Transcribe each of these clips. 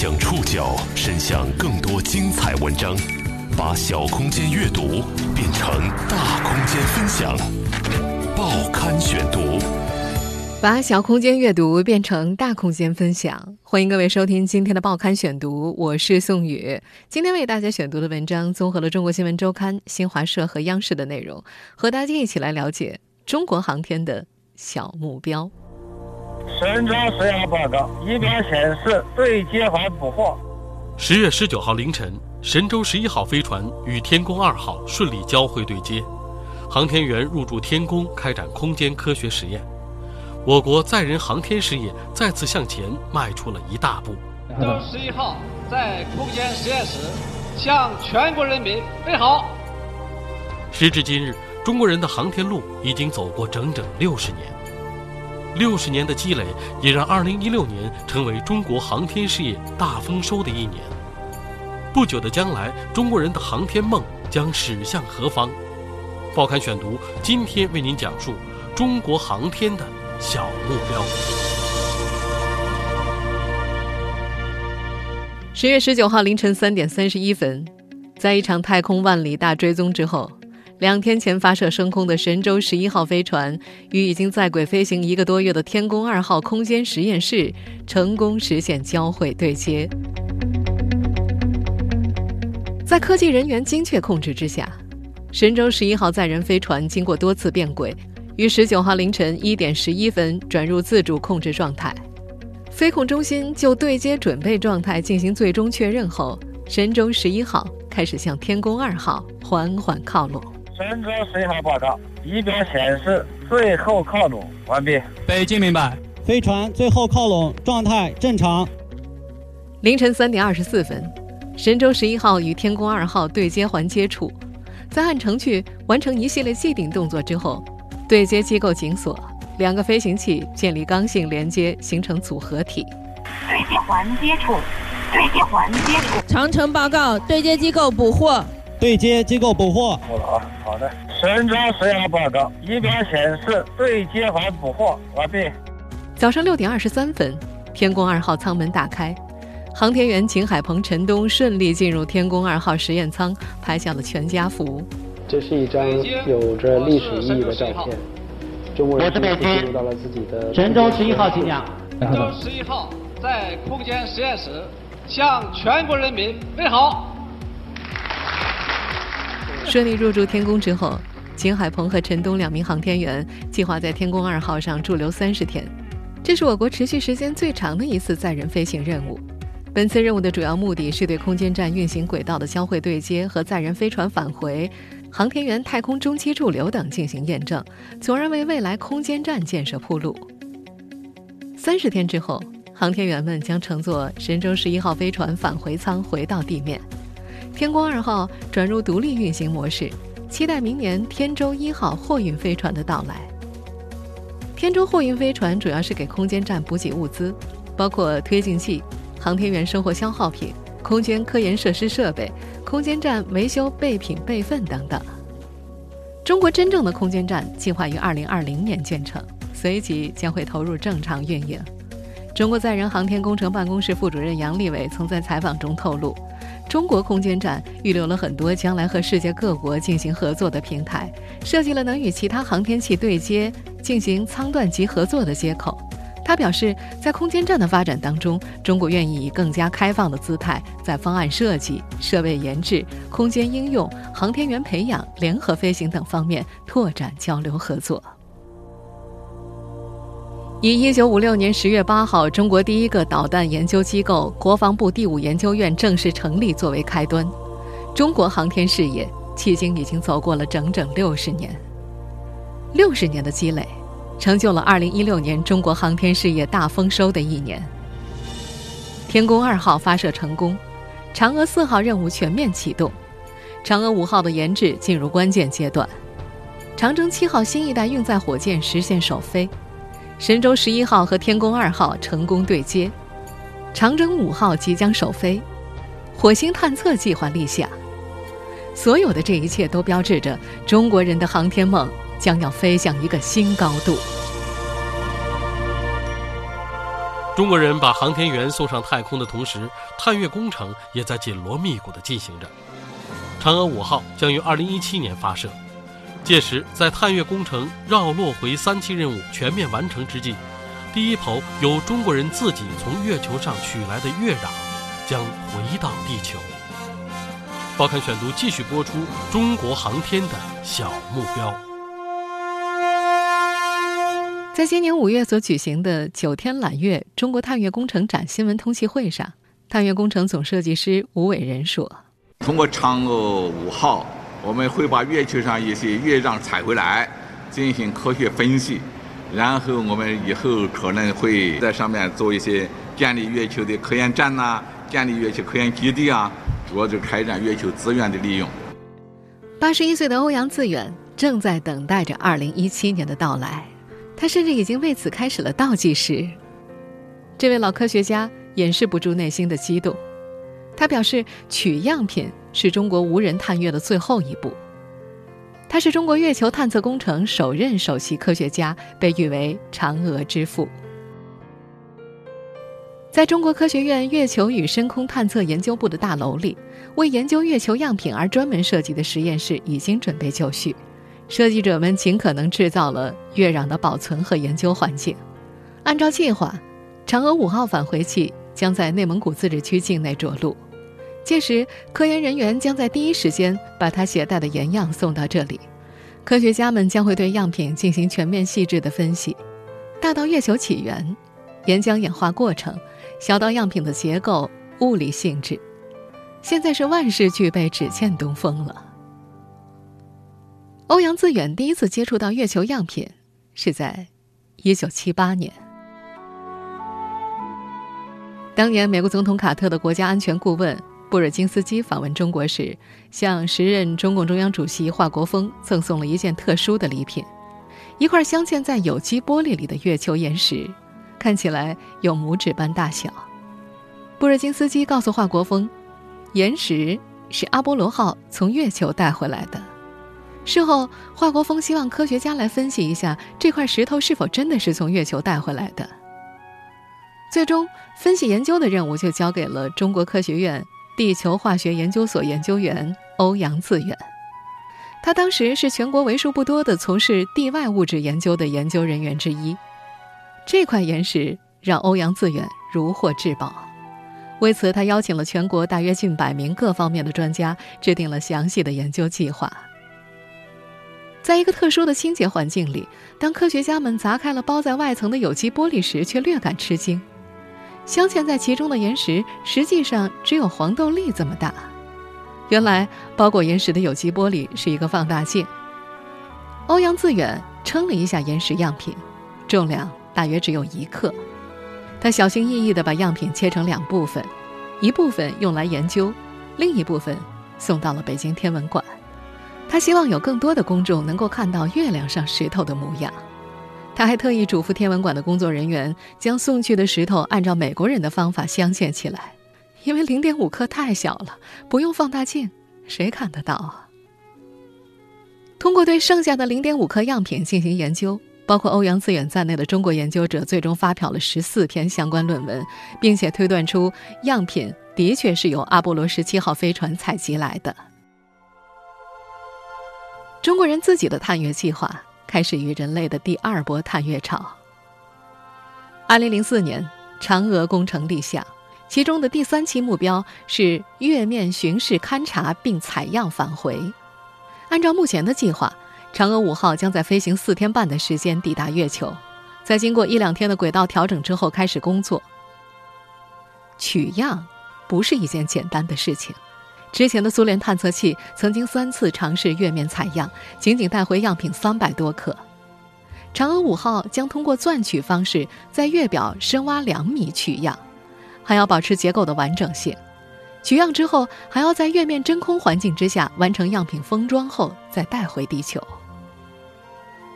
将触角伸向更多精彩文章，把小空间阅读变成大空间分享。报刊选读，把小空间阅读变成大空间分享。欢迎各位收听今天的报刊选读，我是宋宇。今天为大家选读的文章综合了中国新闻周刊、新华社和央视的内容，和大家一起来了解中国航天的小目标。神舟十一号报告，仪表显示对接环捕获。十月十九号凌晨，神舟十一号飞船与天宫二号顺利交会对接，航天员入驻天宫开展空间科学实验，我国载人航天事业再次向前迈出了一大步。神舟十一号在空间实验室向全国人民问好。时至今日，中国人的航天路已经走过整整六十年。六十年的积累，也让2016年成为中国航天事业大丰收的一年。不久的将来，中国人的航天梦将驶向何方？报刊选读今天为您讲述中国航天的小目标。十月十九号凌晨三点三十一分，在一场太空万里大追踪之后。两天前发射升空的神舟十一号飞船与已经在轨飞行一个多月的天宫二号空间实验室成功实现交会对接。在科技人员精确控制之下，神舟十一号载人飞船经过多次变轨，于十九号凌晨一点十一分转入自主控制状态。飞控中心就对接准备状态进行最终确认后，神舟十一号开始向天宫二号缓缓靠拢。神舟十一号报告，仪表显示最后靠拢完毕。北京明白，飞船最后靠拢状态正常。凌晨三点二十四分，神舟十一号与天宫二号对接环接触，在按程序完成一系列既定动作之后，对接机构紧锁，两个飞行器建立刚性连接，形成组合体。对接环接触，对接环接触。长城报告，对接机构捕获。对接机构捕获。好了啊，好的。神舟十一号报告，仪表显示对接环捕获完毕。早上六点二十三分，天宫二号舱门打开，航天员秦海鹏、陈东顺利进入天宫二号实验舱，拍下了全家福。这是一张有着历史意义的照片。中国人进入到了自己的神舟十一号请讲。神舟十一号在空间实验室向全国人民问好。顺利入驻天宫之后，秦海鹏和陈冬两名航天员计划在天宫二号上驻留三十天，这是我国持续时间最长的一次载人飞行任务。本次任务的主要目的是对空间站运行轨道的交会对接和载人飞船返回、航天员太空中期驻留等进行验证，从而为未来空间站建设铺路。三十天之后，航天员们将乘坐神舟十一号飞船返回舱回到地面。天宫二号转入独立运行模式，期待明年天舟一号货运飞船的到来。天舟货运飞船主要是给空间站补给物资，包括推进器、航天员生活消耗品、空间科研设施设备、空间站维修备品备份等等。中国真正的空间站计划于二零二零年建成，随即将会投入正常运营。中国载人航天工程办公室副主任杨利伟曾在采访中透露。中国空间站预留了很多将来和世界各国进行合作的平台，设计了能与其他航天器对接、进行舱段级合作的接口。他表示，在空间站的发展当中，中国愿意以更加开放的姿态，在方案设计、设备研制、空间应用、航天员培养、联合飞行等方面拓展交流合作。以一九五六年十月八号中国第一个导弹研究机构国防部第五研究院正式成立作为开端，中国航天事业迄今已经走过了整整六十年。六十年的积累，成就了二零一六年中国航天事业大丰收的一年。天宫二号发射成功，嫦娥四号任务全面启动，嫦娥五号的研制进入关键阶段，长征七号新一代运载火箭实现首飞。神舟十一号和天宫二号成功对接，长征五号即将首飞，火星探测计划立项。所有的这一切都标志着中国人的航天梦将要飞向一个新高度。中国人把航天员送上太空的同时，探月工程也在紧锣密鼓地进行着。嫦娥五号将于2017年发射，届时在探月工程绕落回三期任务全面完成之际，第一艘由中国人自己从月球上取来的月壤将回到地球。报刊选读继续播出中国航天的小目标。在今年五月所举行的九天揽月中国探月工程展新闻通气会上，探月工程总设计师吴伟仁说：“通过嫦娥五号，我们会把月球上一些月壤采回来，进行科学分析，然后我们以后可能会在上面做一些建立月球的科研站呐，建立月球科研基地啊，主要就开展月球资源的利用。”八十一岁的欧阳自远正在等待着二零一七年的到来。他甚至已经为此开始了倒计时。这位老科学家掩饰不住内心的激动，他表示，取样品是中国无人探月的最后一步。他是中国月球探测工程首任首席科学家，被誉为“嫦娥之父”。在中国科学院月球与深空探测研究部的大楼里，为研究月球样品而专门设计的实验室已经准备就绪。设计者们尽可能制造了月壤的保存和研究环境。按照计划，嫦娥五号返回器将在内蒙古自治区境内着陆，届时科研人员将在第一时间把他携带的原样送到这里。科学家们将会对样品进行全面细致的分析，大到月球起源、岩浆演化过程，小到样品的结构、物理性质。现在是万事俱备，只欠东风了。欧阳自远第一次接触到月球样品，是在1978年。当年，美国总统卡特的国家安全顾问布尔津斯基访问中国时，向时任中共中央主席华国锋赠送了一件特殊的礼品——一块镶嵌在有机玻璃里的月球岩石，看起来有拇指般大小。布尔津斯基告诉华国锋，岩石是阿波罗号从月球带回来的。事后，华国锋希望科学家来分析一下这块石头是否真的是从月球带回来的。最终，分析研究的任务就交给了中国科学院地球化学研究所研究员欧阳自远。他当时是全国为数不多的从事地外物质研究的研究人员之一。这块岩石让欧阳自远如获至宝，为此他邀请了全国大约近百名各方面的专家，制定了详细的研究计划。在一个特殊的清洁环境里，当科学家们砸开了包在外层的有机玻璃时，却略感吃惊。镶嵌在其中的岩石实际上只有黄豆粒这么大。原来，包裹岩石的有机玻璃是一个放大镜。欧阳自远称了一下岩石样品，重量大约只有一克。他小心翼翼地把样品切成两部分，一部分用来研究，另一部分送到了北京天文馆。他希望有更多的公众能够看到月亮上石头的模样。他还特意嘱咐天文馆的工作人员，将送去的石头按照美国人的方法镶嵌起来，因为零点五克太小了，不用放大镜，谁看得到啊？通过对剩下的零点五克样品进行研究，包括欧阳自远在内的中国研究者最终发表了十四篇相关论文，并且推断出样品的确是由阿波罗十七号飞船采集来的。中国人自己的探月计划开始于人类的第二波探月潮。二零零四年，嫦娥工程立项，其中的第三期目标是月面巡视勘察并采样返回。按照目前的计划，嫦娥五号将在飞行四天半的时间抵达月球，在经过一两天的轨道调整之后开始工作。取样不是一件简单的事情。之前的苏联探测器曾经三次尝试月面采样，仅仅带回样品三百多克。嫦娥五号将通过钻取方式在月表深挖两米取样，还要保持结构的完整性。取样之后，还要在月面真空环境之下完成样品封装后再带回地球。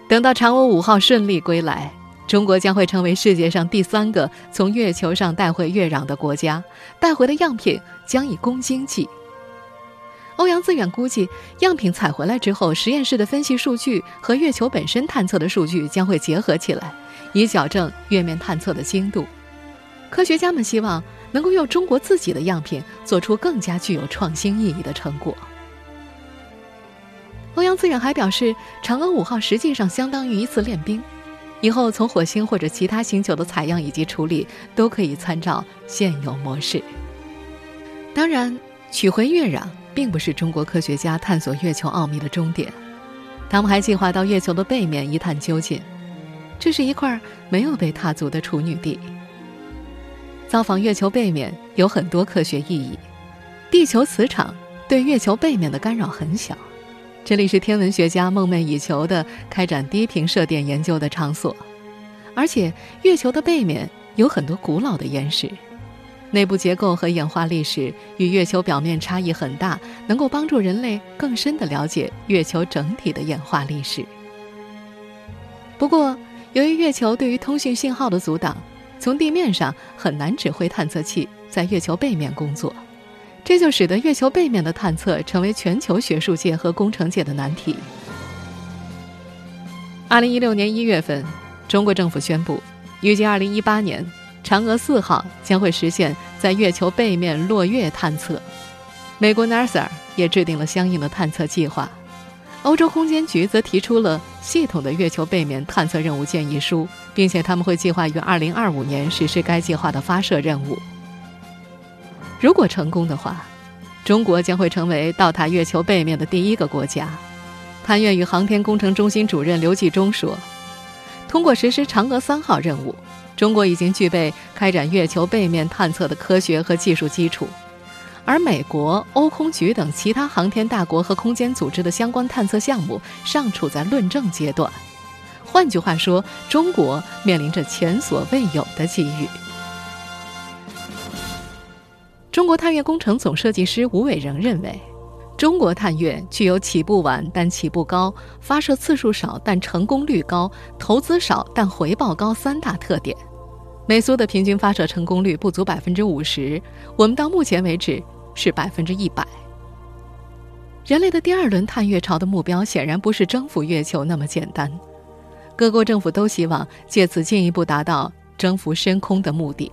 等到嫦娥五号顺利归来，中国将会成为世界上第三个从月球上带回月壤的国家，带回的样品将以公斤计。欧阳自远估计，样品采回来之后，实验室的分析数据和月球本身探测的数据将会结合起来，以矫正月面探测的精度。科学家们希望能够用中国自己的样品做出更加具有创新意义的成果。欧阳自远还表示，嫦娥五号实际上相当于一次练兵，以后从火星或者其他星球的采样以及处理都可以参照现有模式。当然，取回月壤并不是中国科学家探索月球奥秘的终点，他们还计划到月球的背面一探究竟。这是一块没有被踏足的处女地。造访月球背面有很多科学意义。地球磁场对月球背面的干扰很小，这里是天文学家梦寐以求的开展低频射电研究的场所。而且，月球的背面有很多古老的岩石，内部结构和演化历史与月球表面差异很大，能够帮助人类更深地了解月球整体的演化历史。不过，由于月球对于通讯信号的阻挡，从地面上很难指挥探测器在月球背面工作，这就使得月球背面的探测成为全球学术界和工程界的难题。二零一六年一月份，中国政府宣布，预计二零一八年，嫦娥四号将会实现在月球背面落月探测。美国 NASA 也制定了相应的探测计划。欧洲空间局则提出了系统的月球背面探测任务建议书，并且他们会计划于2025年实施该计划的发射任务。如果成功的话，中国将会成为到达月球背面的第一个国家。探月与航天工程中心主任刘继忠说：“通过实施嫦娥三号任务，中国已经具备开展月球背面探测的科学和技术基础。”而美国、欧空局等其他航天大国和空间组织的相关探测项目尚处在论证阶段。换句话说，中国面临着前所未有的机遇。中国探月工程总设计师吴伟仁认为，中国探月具有起步晚但起步高、发射次数少但成功率高、投资少但回报高三大特点。美苏的平均发射成功率不足百分之五十，我们到目前为止是百分之一百。人类的第二轮探月潮的目标显然不是征服月球那么简单，各国政府都希望借此进一步达到征服深空的目的。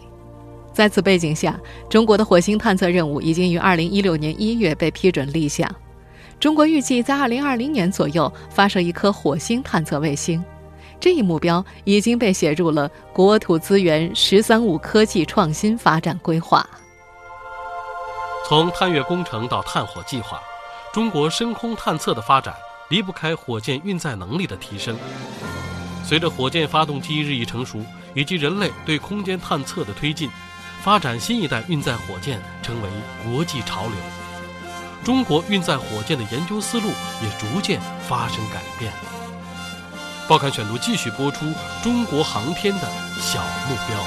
在此背景下，中国的火星探测任务已经于二零一六年一月被批准立项，中国预计在二零二零年左右发射一颗火星探测卫星。这一目标已经被写入了国土资源“十三五”科技创新发展规划。从探月工程到探火计划，中国深空探测的发展离不开火箭运载能力的提升。随着火箭发动机日益成熟，以及人类对空间探测的推进，发展新一代运载火箭成为国际潮流。中国运载火箭的研究思路也逐渐发生改变。报刊选读继续播出中国航天的小目标。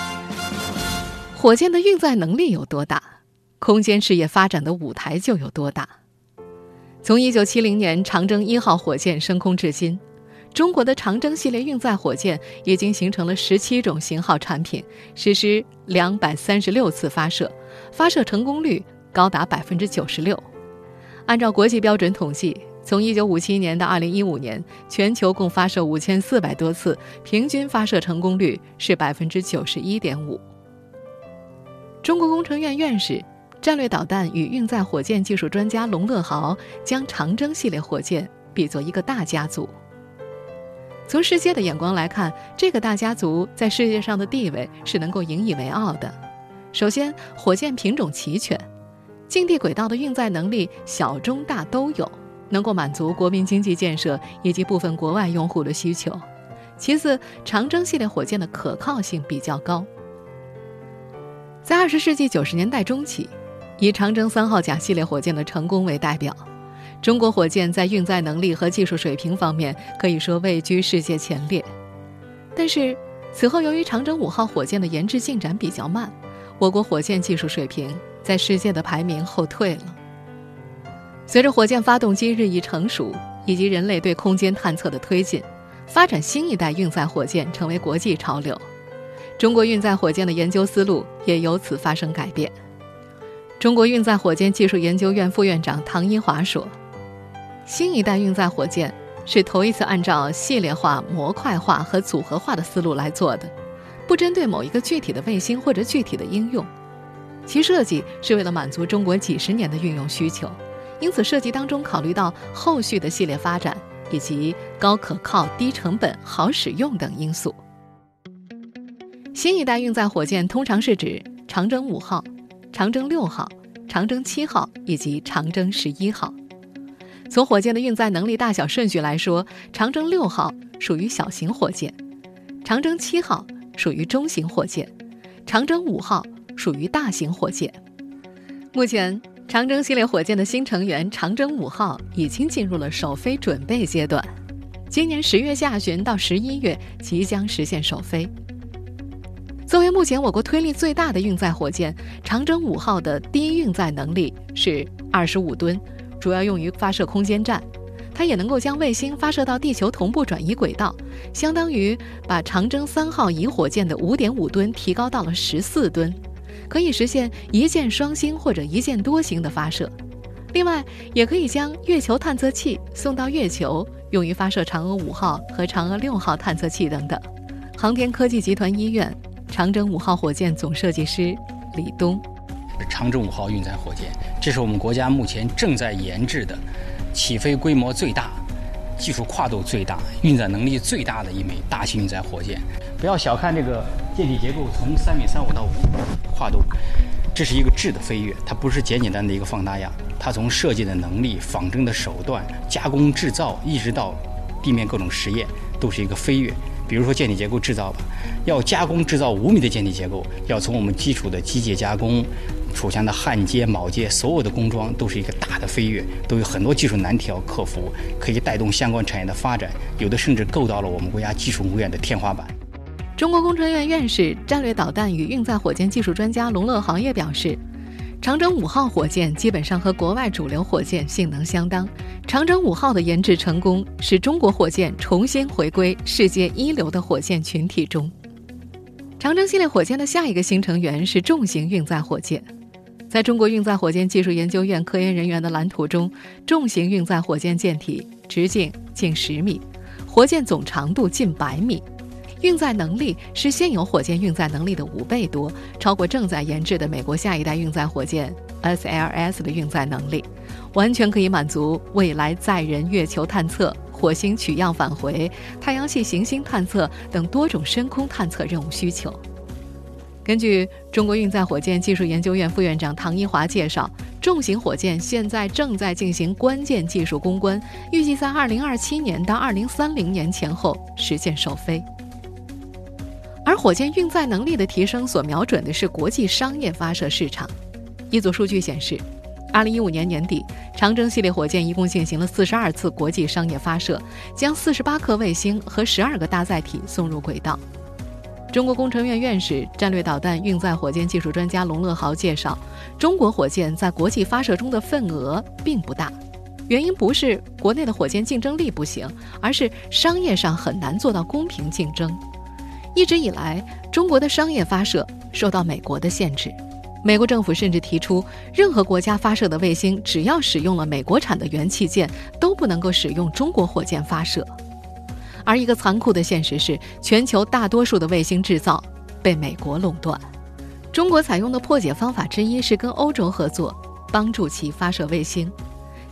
火箭的运载能力有多大，空间事业发展的舞台就有多大。从1970年长征一号火箭升空至今，中国的长征系列运载火箭已经形成了17种型号产品，实施236次发射，发射成功率高达96%。按照国际标准统计。从1957年到2015年，全球共发射5400多次，平均发射成功率是91.5%。中国工程院院士、战略导弹与运载火箭技术专家龙乐豪将长征系列火箭比作一个大家族。从世界的眼光来看，这个大家族在世界上的地位是能够引以为傲的。首先，火箭品种齐全，近地轨道的运载能力小、中、大都有。能够满足国民经济建设以及部分国外用户的需求。其次，长征系列火箭的可靠性比较高。在二十世纪九十年代中期，以长征三号甲系列火箭的成功为代表，中国火箭在运载能力和技术水平方面可以说位居世界前列。但是，此后由于长征五号火箭的研制进展比较慢，我国火箭技术水平在世界的排名后退了。随着火箭发动机日益成熟，以及人类对空间探测的推进，发展新一代运载火箭成为国际潮流。中国运载火箭的研究思路也由此发生改变。中国运载火箭技术研究院副院长唐一华说：“新一代运载火箭是头一次按照系列化、模块化和组合化的思路来做的，不针对某一个具体的卫星或者具体的应用。其设计是为了满足中国几十年的运用需求，因此设计当中考虑到后续的系列发展以及高可靠、低成本、好使用等因素。新一代运载火箭通常是指长征五号、长征六号、长征七号以及长征十一号。从火箭的运载能力大小顺序来说，长征六号属于小型火箭，长征七号属于中型火箭，长征五号。属于大型火箭。目前，长征系列火箭的新成员长征五号已经进入了首飞准备阶段，今年十月下旬到十一月即将实现首飞。作为目前我国推力最大的运载火箭，长征五号的低运载能力是二十五吨，主要用于发射空间站。它也能够将卫星发射到地球同步转移轨道，相当于把长征三号乙火箭的五点五吨提高到了十四吨。可以实现一箭双星或者一箭多星的发射，另外也可以将月球探测器送到月球，用于发射嫦娥五号和嫦娥六号探测器等等。航天科技集团医院长征五号火箭总设计师李东，长征五号运载火箭，这是我们国家目前正在研制的，起飞规模最大、技术跨度最大、运载能力最大的一枚大型运载火箭。不要小看这个舰体结构，从三米三五到五米跨度，这是一个质的飞跃，它不是简简单的一个放大呀。它从设计的能力、仿真的手段、加工制造，一直到地面各种实验，都是一个飞跃。比如说舰体结构制造吧，要加工制造五米的舰体结构，要从我们基础的机械加工、楚墙的焊接、铆接，所有的工装都是一个大的飞跃，都有很多技术难题要克服，可以带动相关产业的发展，有的甚至够到了我们国家技术工业的天花板。中国工程院院士、战略导弹与运载火箭技术专家龙乐豪也表示，长征五号火箭基本上和国外主流火箭性能相当。长征五号的研制成功，使中国火箭重新回归世界一流的火箭群体中。长征系列火箭的下一个新成员是重型运载火箭。在中国运载火箭技术研究院科研人员的蓝图中，重型运载火箭舰体直径近十米，火箭总长度近百米。运载能力是现有火箭运载能力的五倍多，超过正在研制的美国下一代运载火箭 SLS 的运载能力，完全可以满足未来载人月球探测、火星取样返回、太阳系行星探测等多种深空探测任务需求。根据中国运载火箭技术研究院副院长唐一华介绍，重型火箭现在正在进行关键技术攻关，预计在2027年到2030年前后实现首飞。而火箭运载能力的提升所瞄准的是国际商业发射市场。一组数据显示，2015年年底，长征系列火箭一共进行了42次国际商业发射，将48颗卫星和12个搭载体送入轨道。中国工程院院士、战略导弹运载火箭技术专家龙乐豪介绍，中国火箭在国际发射中的份额并不大，原因不是国内的火箭竞争力不行，而是商业上很难做到公平竞争。一直以来，中国的商业发射受到美国的限制。美国政府甚至提出，任何国家发射的卫星，只要使用了美国产的元器件，都不能够使用中国火箭发射。而一个残酷的现实是，全球大多数的卫星制造被美国垄断。中国采用的破解方法之一是跟欧洲合作，帮助其发射卫星。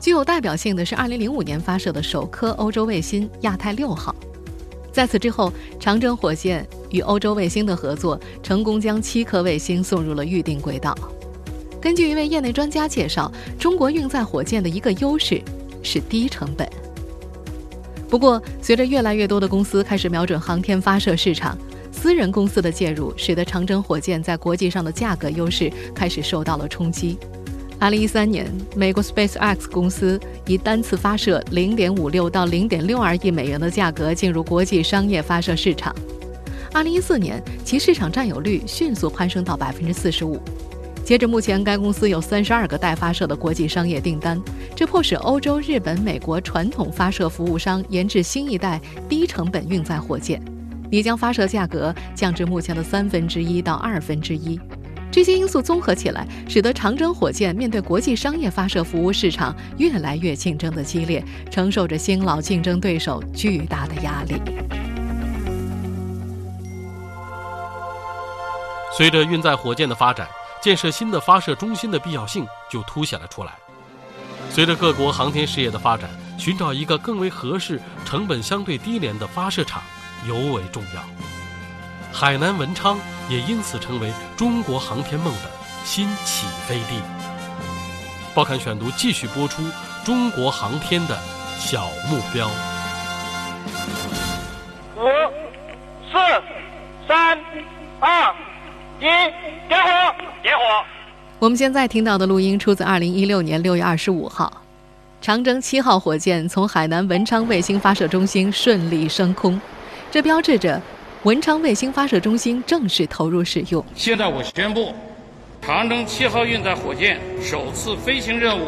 具有代表性的是2005年发射的首颗欧洲卫星亚太六号。在此之后，长征火箭与欧洲卫星的合作，成功将七颗卫星送入了预定轨道。根据一位业内专家介绍，中国运载火箭的一个优势是低成本。不过，随着越来越多的公司开始瞄准航天发射市场，私人公司的介入，使得长征火箭在国际上的价格优势开始受到了冲击。二零一三年，美国 SpaceX 公司以单次发射零点五六到零点六二亿美元的价格进入国际商业发射市场。二零一四年，其市场占有率迅速攀升到百分之四十五。截至目前，该公司有三十二个待发射的国际商业订单，这迫使欧洲、日本、美国传统发射服务商研制新一代低成本运载火箭，拟将发射价格降至目前的三分之一到二分之一。这些因素综合起来，使得长征火箭面对国际商业发射服务市场越来越竞争的激烈，承受着新老竞争对手巨大的压力。随着运载火箭的发展，建设新的发射中心的必要性就凸显了出来。随着各国航天事业的发展，寻找一个更为合适、成本相对低廉的发射场尤为重要。海南文昌也因此成为中国航天梦的新起飞地。报刊选读继续播出中国航天的小目标。我们现在听到的录音出自二零一六年六月二十五号，长征七号火箭从海南文昌卫星发射中心顺利升空，这标志着文昌卫星发射中心正式投入使用。现在我宣布，长征七号运载火箭首次飞行任务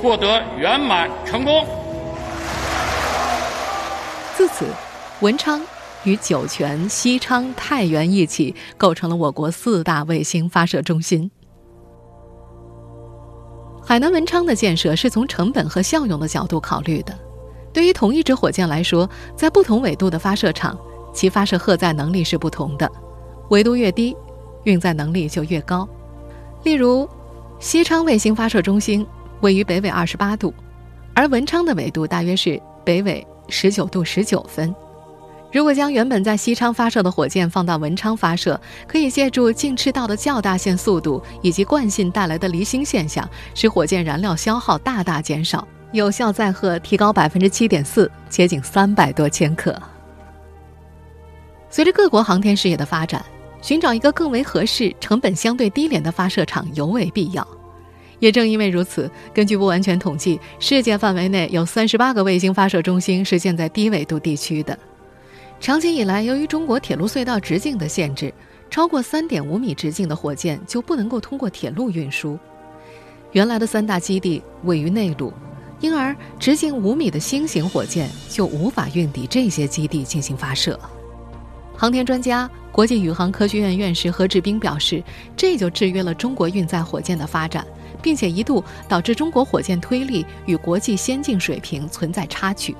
获得圆满成功。自此，文昌与酒泉、西昌、太原一起构成了我国四大卫星发射中心。海南文昌的建设是从成本和效用的角度考虑的。对于同一支火箭来说，在不同纬度的发射场，其发射荷载能力是不同的。纬度越低，运载能力就越高。例如，西昌卫星发射中心位于北纬二十八度，而文昌的纬度大约是北纬十九度十九分。如果将原本在西昌发射的火箭放到文昌发射，可以借助近赤道的较大线速度以及惯性带来的离心现象，使火箭燃料消耗大大减少，有效载荷提高百分之七点四，接近三百多千克。随着各国航天事业的发展，寻找一个更为合适、成本相对低廉的发射场尤为必要。也正因为如此，根据不完全统计，世界范围内有三十八个卫星发射中心是建在低纬度地区的。长期以来，由于中国铁路隧道直径的限制，超过三点五米直径的火箭就不能够通过铁路运输。原来的三大基地位于内陆，因而直径五米的新型火箭就无法运抵这些基地进行发射。航天专家、国际宇航科学院院士何志斌表示，这就制约了中国运载火箭的发展，并且一度导致中国火箭推力与国际先进水平存在差距。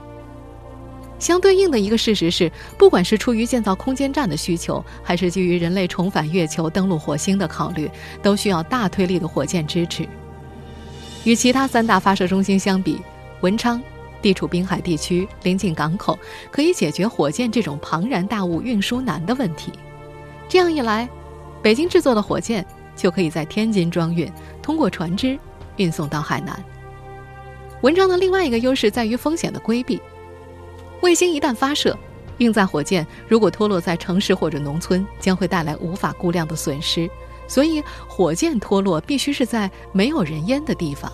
相对应的一个事实是，不管是出于建造空间站的需求，还是基于人类重返月球、登陆火星的考虑，都需要大推力的火箭支持。与其他三大发射中心相比，文昌地处滨海地区，临近港口，可以解决火箭这种庞然大物运输难的问题。这样一来，北京制作的火箭就可以在天津装运，通过船只运送到海南。文昌的另外一个优势在于风险的规避。卫星一旦发射，运载火箭如果脱落在城市或者农村，将会带来无法估量的损失。所以，火箭脱落必须是在没有人烟的地方。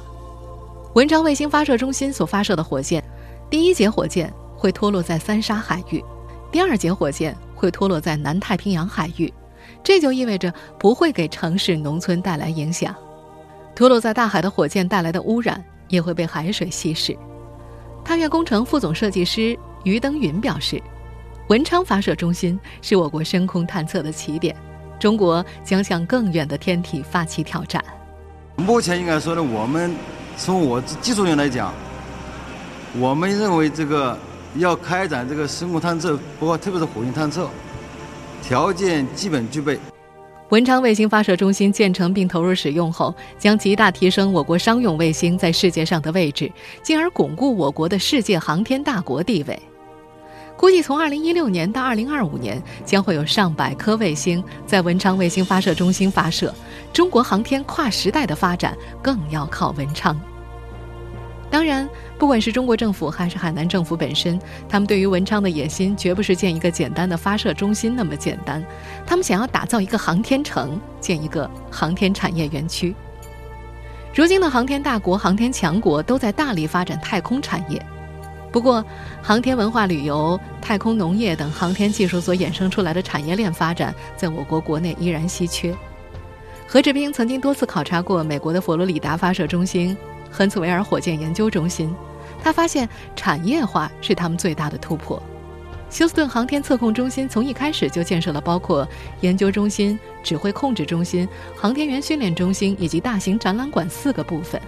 文昌卫星发射中心所发射的火箭，第一节火箭会脱落在三沙海域，第二节火箭会脱落在南太平洋海域。这就意味着不会给城市、农村带来影响。脱落在大海的火箭带来的污染也会被海水稀释。探月工程副总设计师。于登云表示，文昌发射中心是我国深空探测的起点，中国将向更远的天体发起挑战。目前应该说呢，我们从我技术上来讲，我们认为这个要开展这个深空探测，包括特别是火星探测，条件基本具备。文昌卫星发射中心建成并投入使用后，将极大提升我国商用卫星在世界上的位置，进而巩固我国的世界航天大国地位。估计从2016年到2025年，将会有上百颗卫星在文昌卫星发射中心发射。中国航天跨时代的发展更要靠文昌。当然，不管是中国政府还是海南政府本身，他们对于文昌的野心绝不是建一个简单的发射中心那么简单。他们想要打造一个航天城，建一个航天产业园区。如今的航天大国、航天强国都在大力发展太空产业。不过，航天文化旅游、太空农业等航天技术所衍生出来的产业链发展，在我国国内依然稀缺。何志斌曾经多次考察过美国的佛罗里达发射中心、亨茨维尔火箭研究中心，他发现产业化是他们最大的突破。休斯顿航天测控中心从一开始就建设了包括研究中心、指挥控制中心、航天员训练中心以及大型展览馆四个部分，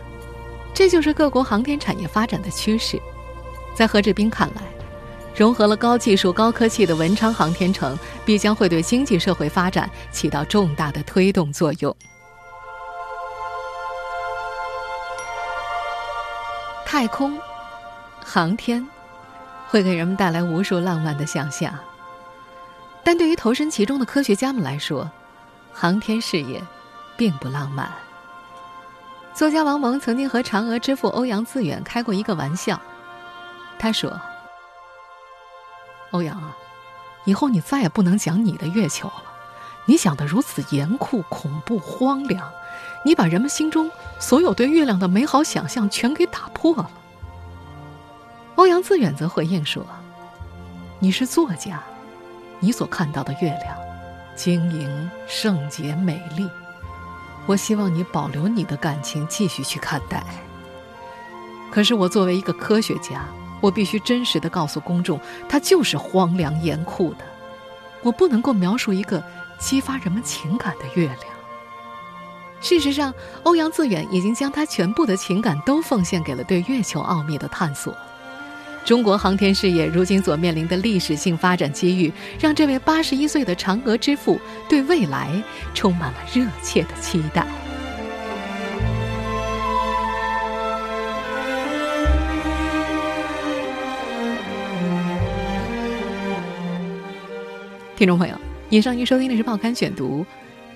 这就是各国航天产业发展的趋势。在何志斌看来，融合了高技术、高科技的文昌航天城，必将会对经济社会发展起到重大的推动作用。太空、航天，会给人们带来无数浪漫的想象。但对于投身其中的科学家们来说，航天事业并不浪漫。作家王蒙曾经和嫦娥之父欧阳自远开过一个玩笑，他说：“欧阳啊，以后你再也不能讲你的月球了，你讲的如此严酷、恐怖、荒凉，你把人们心中所有对月亮的美好想象全给打破了。”欧阳自远则回应说：“你是作家，你所看到的月亮，晶莹、圣洁、美丽。”我希望你保留你的感情，继续去看待。可是我作为一个科学家，我必须真实的告诉公众，它就是荒凉严酷的。我不能够描述一个激发人们情感的月亮。事实上，欧阳自远已经将他全部的情感都奉献给了对月球奥秘的探索。中国航天事业如今所面临的历史性发展机遇，让这位八十一岁的嫦娥之父对未来充满了热切的期待。听众朋友，以上您收听的是《报刊选读》，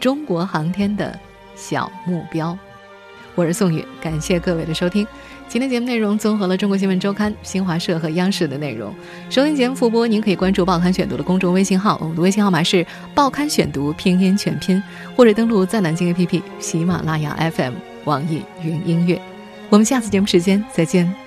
中国航天的小目标。我是宋宇，感谢各位的收听。今天节目内容综合了中国新闻周刊、新华社和央视的内容。收听节目复播，您可以关注《报刊选读》的公众微信号，我们的微信号码是《报刊选读》拼音全拼，或者登录在南京 APP、喜马拉雅 FM、网易云音乐。我们下次节目时间再见。